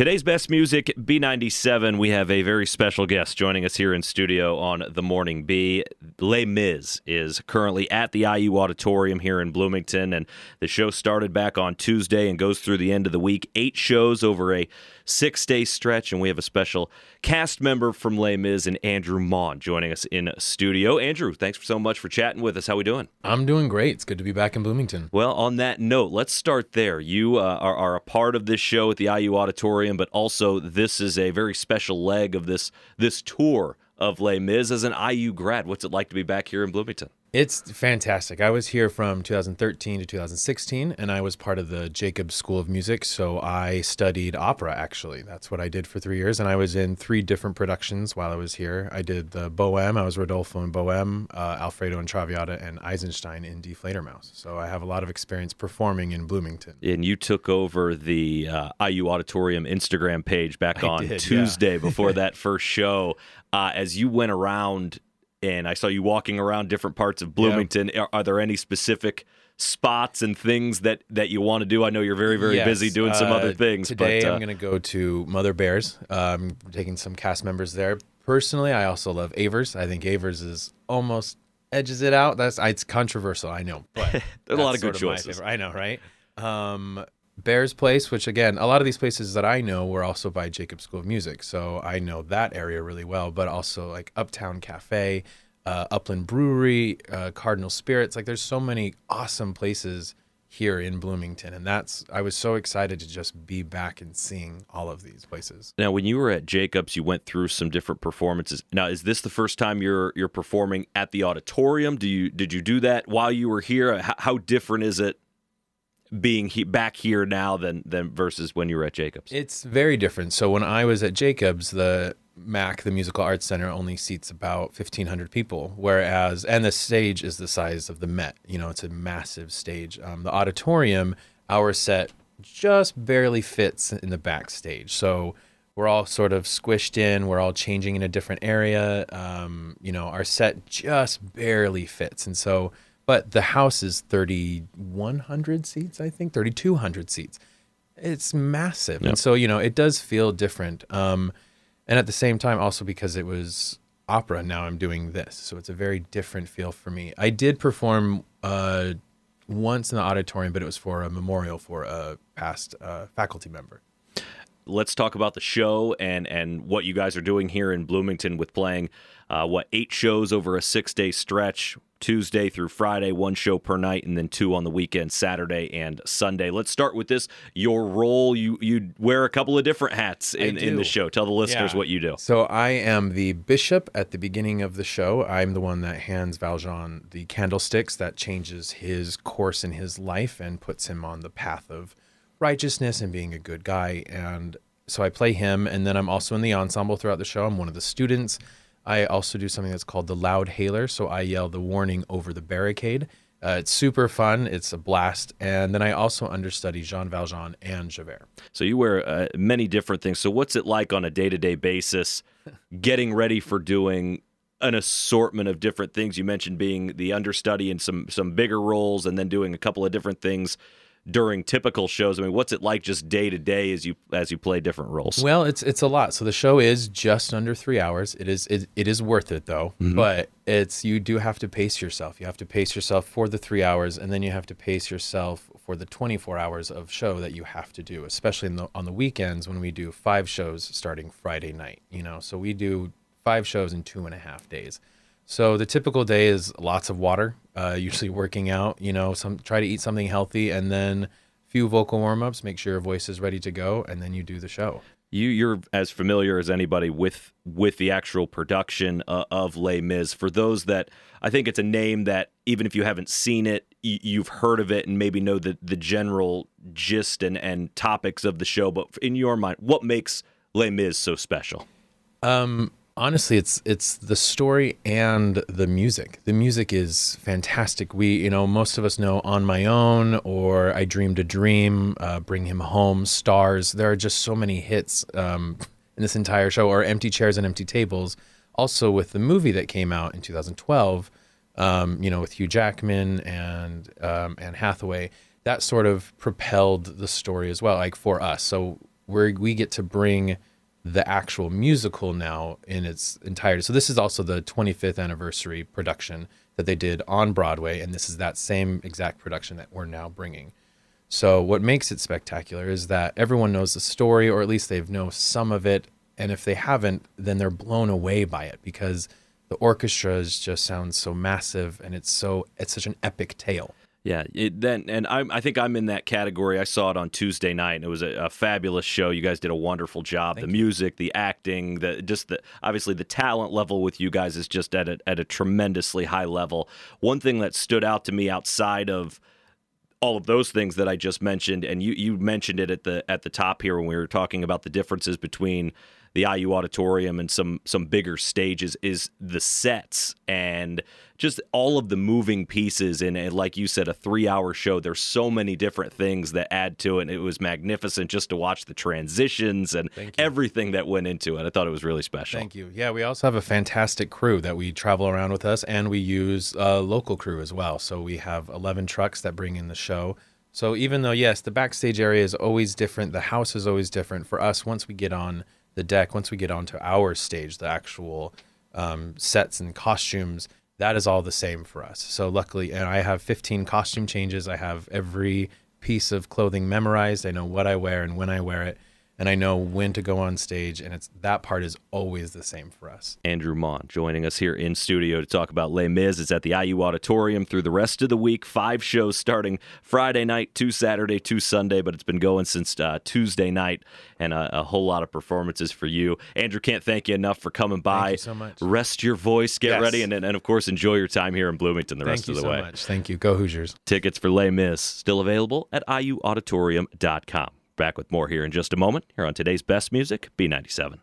Today's best music, B97. We have a very special guest joining us here in studio on the Morning B. Les Mis is currently at the IU Auditorium here in Bloomington, and the show started back on Tuesday and goes through the end of the week. Eight shows over a six day stretch, and we have a special cast member from Les Mis and Andrew Maughan joining us in studio. Andrew, thanks so much for chatting with us. How we doing? I'm doing great. It's good to be back in Bloomington. Well, on that note, let's start there. You uh, are, are a part of this show at the IU Auditorium, but also this is a very special leg of this this tour of Les Mis as an IU grad. What's it like to be back here in Bloomington? It's fantastic. I was here from 2013 to 2016, and I was part of the Jacobs School of Music. So I studied opera, actually. That's what I did for three years. And I was in three different productions while I was here. I did the Bohème, I was Rodolfo in Bohème, uh, Alfredo in Traviata, and Eisenstein in Die Fledermaus. So I have a lot of experience performing in Bloomington. And you took over the uh, IU Auditorium Instagram page back I on did, Tuesday yeah. before that first show. Uh, as you went around and I saw you walking around different parts of Bloomington. Are, are, there any specific spots and things that that you want to do? I know you're very very yes. busy doing some uh, other things. Today but, uh, I'm going to go to Mother Bears. Um, taking some cast members there. Personally, I also love Avers. I think Avers is almost edges it out. That's it's controversial. I know, but there's a lot of good choices. I know, right? Um, Bears Place, which again, a lot of these places that I know were also by Jacob School of Music, so I know that area really well. But also like Uptown Cafe, uh, Upland Brewery, uh, Cardinal Spirits. Like, there's so many awesome places here in Bloomington, and that's I was so excited to just be back and seeing all of these places. Now, when you were at Jacobs, you went through some different performances. Now, is this the first time you're you're performing at the auditorium? Do you did you do that while you were here? How, how different is it being he, back here now than than versus when you were at Jacobs? It's very different. So when I was at Jacobs, the MAC, the Musical Arts Center, only seats about fifteen hundred people, whereas and the stage is the size of the Met. You know, it's a massive stage. Um, the auditorium, our set just barely fits in the backstage. So we're all sort of squished in. We're all changing in a different area. Um, you know, our set just barely fits, and so but the house is 3,100 seats, I think, 3,200 seats. It's massive. Yep. And so, you know, it does feel different. Um, and at the same time, also because it was opera, now I'm doing this. So it's a very different feel for me. I did perform uh, once in the auditorium, but it was for a memorial for a past uh, faculty member let's talk about the show and and what you guys are doing here in Bloomington with playing uh, what eight shows over a six day stretch. Tuesday through Friday, one show per night, and then two on the weekend, Saturday and Sunday. Let's start with this. Your role, you you wear a couple of different hats in, in the show. Tell the listeners yeah. what you do. So I am the bishop at the beginning of the show. I'm the one that hands Valjean the candlesticks that changes his course in his life and puts him on the path of righteousness and being a good guy. And so I play him, and then I'm also in the ensemble throughout the show. I'm one of the students. I also do something that's called the loud hailer. So I yell the warning over the barricade. Uh, it's super fun. It's a blast. And then I also understudy Jean Valjean and Javert. So you wear uh, many different things. So what's it like on a day to day basis getting ready for doing an assortment of different things? You mentioned being the understudy in some, some bigger roles and then doing a couple of different things during typical shows? I mean, what's it like just day to day as you as you play different roles? Well, it's it's a lot. So the show is just under three hours. It is it, it is worth it though, mm-hmm. but it's you do have to pace yourself. You have to pace yourself for the three hours, and then you have to pace yourself for the 24 hours of show that you have to do, especially the, on the weekends when we do five shows starting Friday night. You know, so we do five shows in two and a half days. So the typical day is lots of water, uh, usually working out. You know, some try to eat something healthy, and then few vocal warm ups. Make sure your voice is ready to go, and then you do the show. You you're as familiar as anybody with with the actual production uh, of Les Mis. For those that I think it's a name that even if you haven't seen it, y- you've heard of it and maybe know the the general gist and and topics of the show. But in your mind, what makes Les Mis so special? Um, honestly it's it's the story and the music. The music is fantastic. We you know most of us know on my own or i dreamed a dream uh, bring him home stars. There are just so many hits um, in this entire show or empty chairs and empty tables. Also with the movie that came out in 2012 um, you know with hugh jackman and um, Anne Hathaway that sort of propelled the story as well like for us. So where we get to bring the actual musical now in its entirety. So this is also the 25th anniversary production that they did on Broadway, and this is that same exact production that we're now bringing. So what makes it spectacular is that everyone knows the story, or at least they've know some of it, and if they haven't, then they're blown away by it because the orchestra just sounds so massive and it's so it's such an epic tale. Yeah, it, then and I, I think I'm in that category. I saw it on Tuesday night, and it was a, a fabulous show. You guys did a wonderful job. Thank the you. music, the acting, the just the obviously the talent level with you guys is just at a, at a tremendously high level. One thing that stood out to me outside of all of those things that I just mentioned, and you you mentioned it at the at the top here when we were talking about the differences between the IU auditorium and some some bigger stages is the sets and just all of the moving pieces in it. Like you said, a three hour show. There's so many different things that add to it. And it was magnificent just to watch the transitions and everything that went into it. I thought it was really special. Thank you. Yeah, we also have a fantastic crew that we travel around with us, and we use a local crew as well. So we have 11 trucks that bring in the show. So even though, yes, the backstage area is always different, the house is always different for us. Once we get on the deck, once we get onto our stage, the actual um, sets and costumes, that is all the same for us. So luckily, and I have 15 costume changes. I have every piece of clothing memorized. I know what I wear and when I wear it, and I know when to go on stage. And it's that part is always the same for us. Andrew Maughan joining us here in studio to talk about Les Mis. It's at the IU Auditorium through the rest of the week. Five shows starting Friday night, two Saturday, two Sunday, but it's been going since uh, Tuesday night, and a, a whole lot of performances for you. Andrew, can't thank you enough for coming by. Thank you so much. Rest your voice, get Yes. ready, and, and of course enjoy your time here in Bloomington the rest Thank you of the so way. much. Thank you. Go Hoosiers. Tickets for Les Mis still available at iuauditorium.com. Back with more here in just a moment here on today's best music, B97.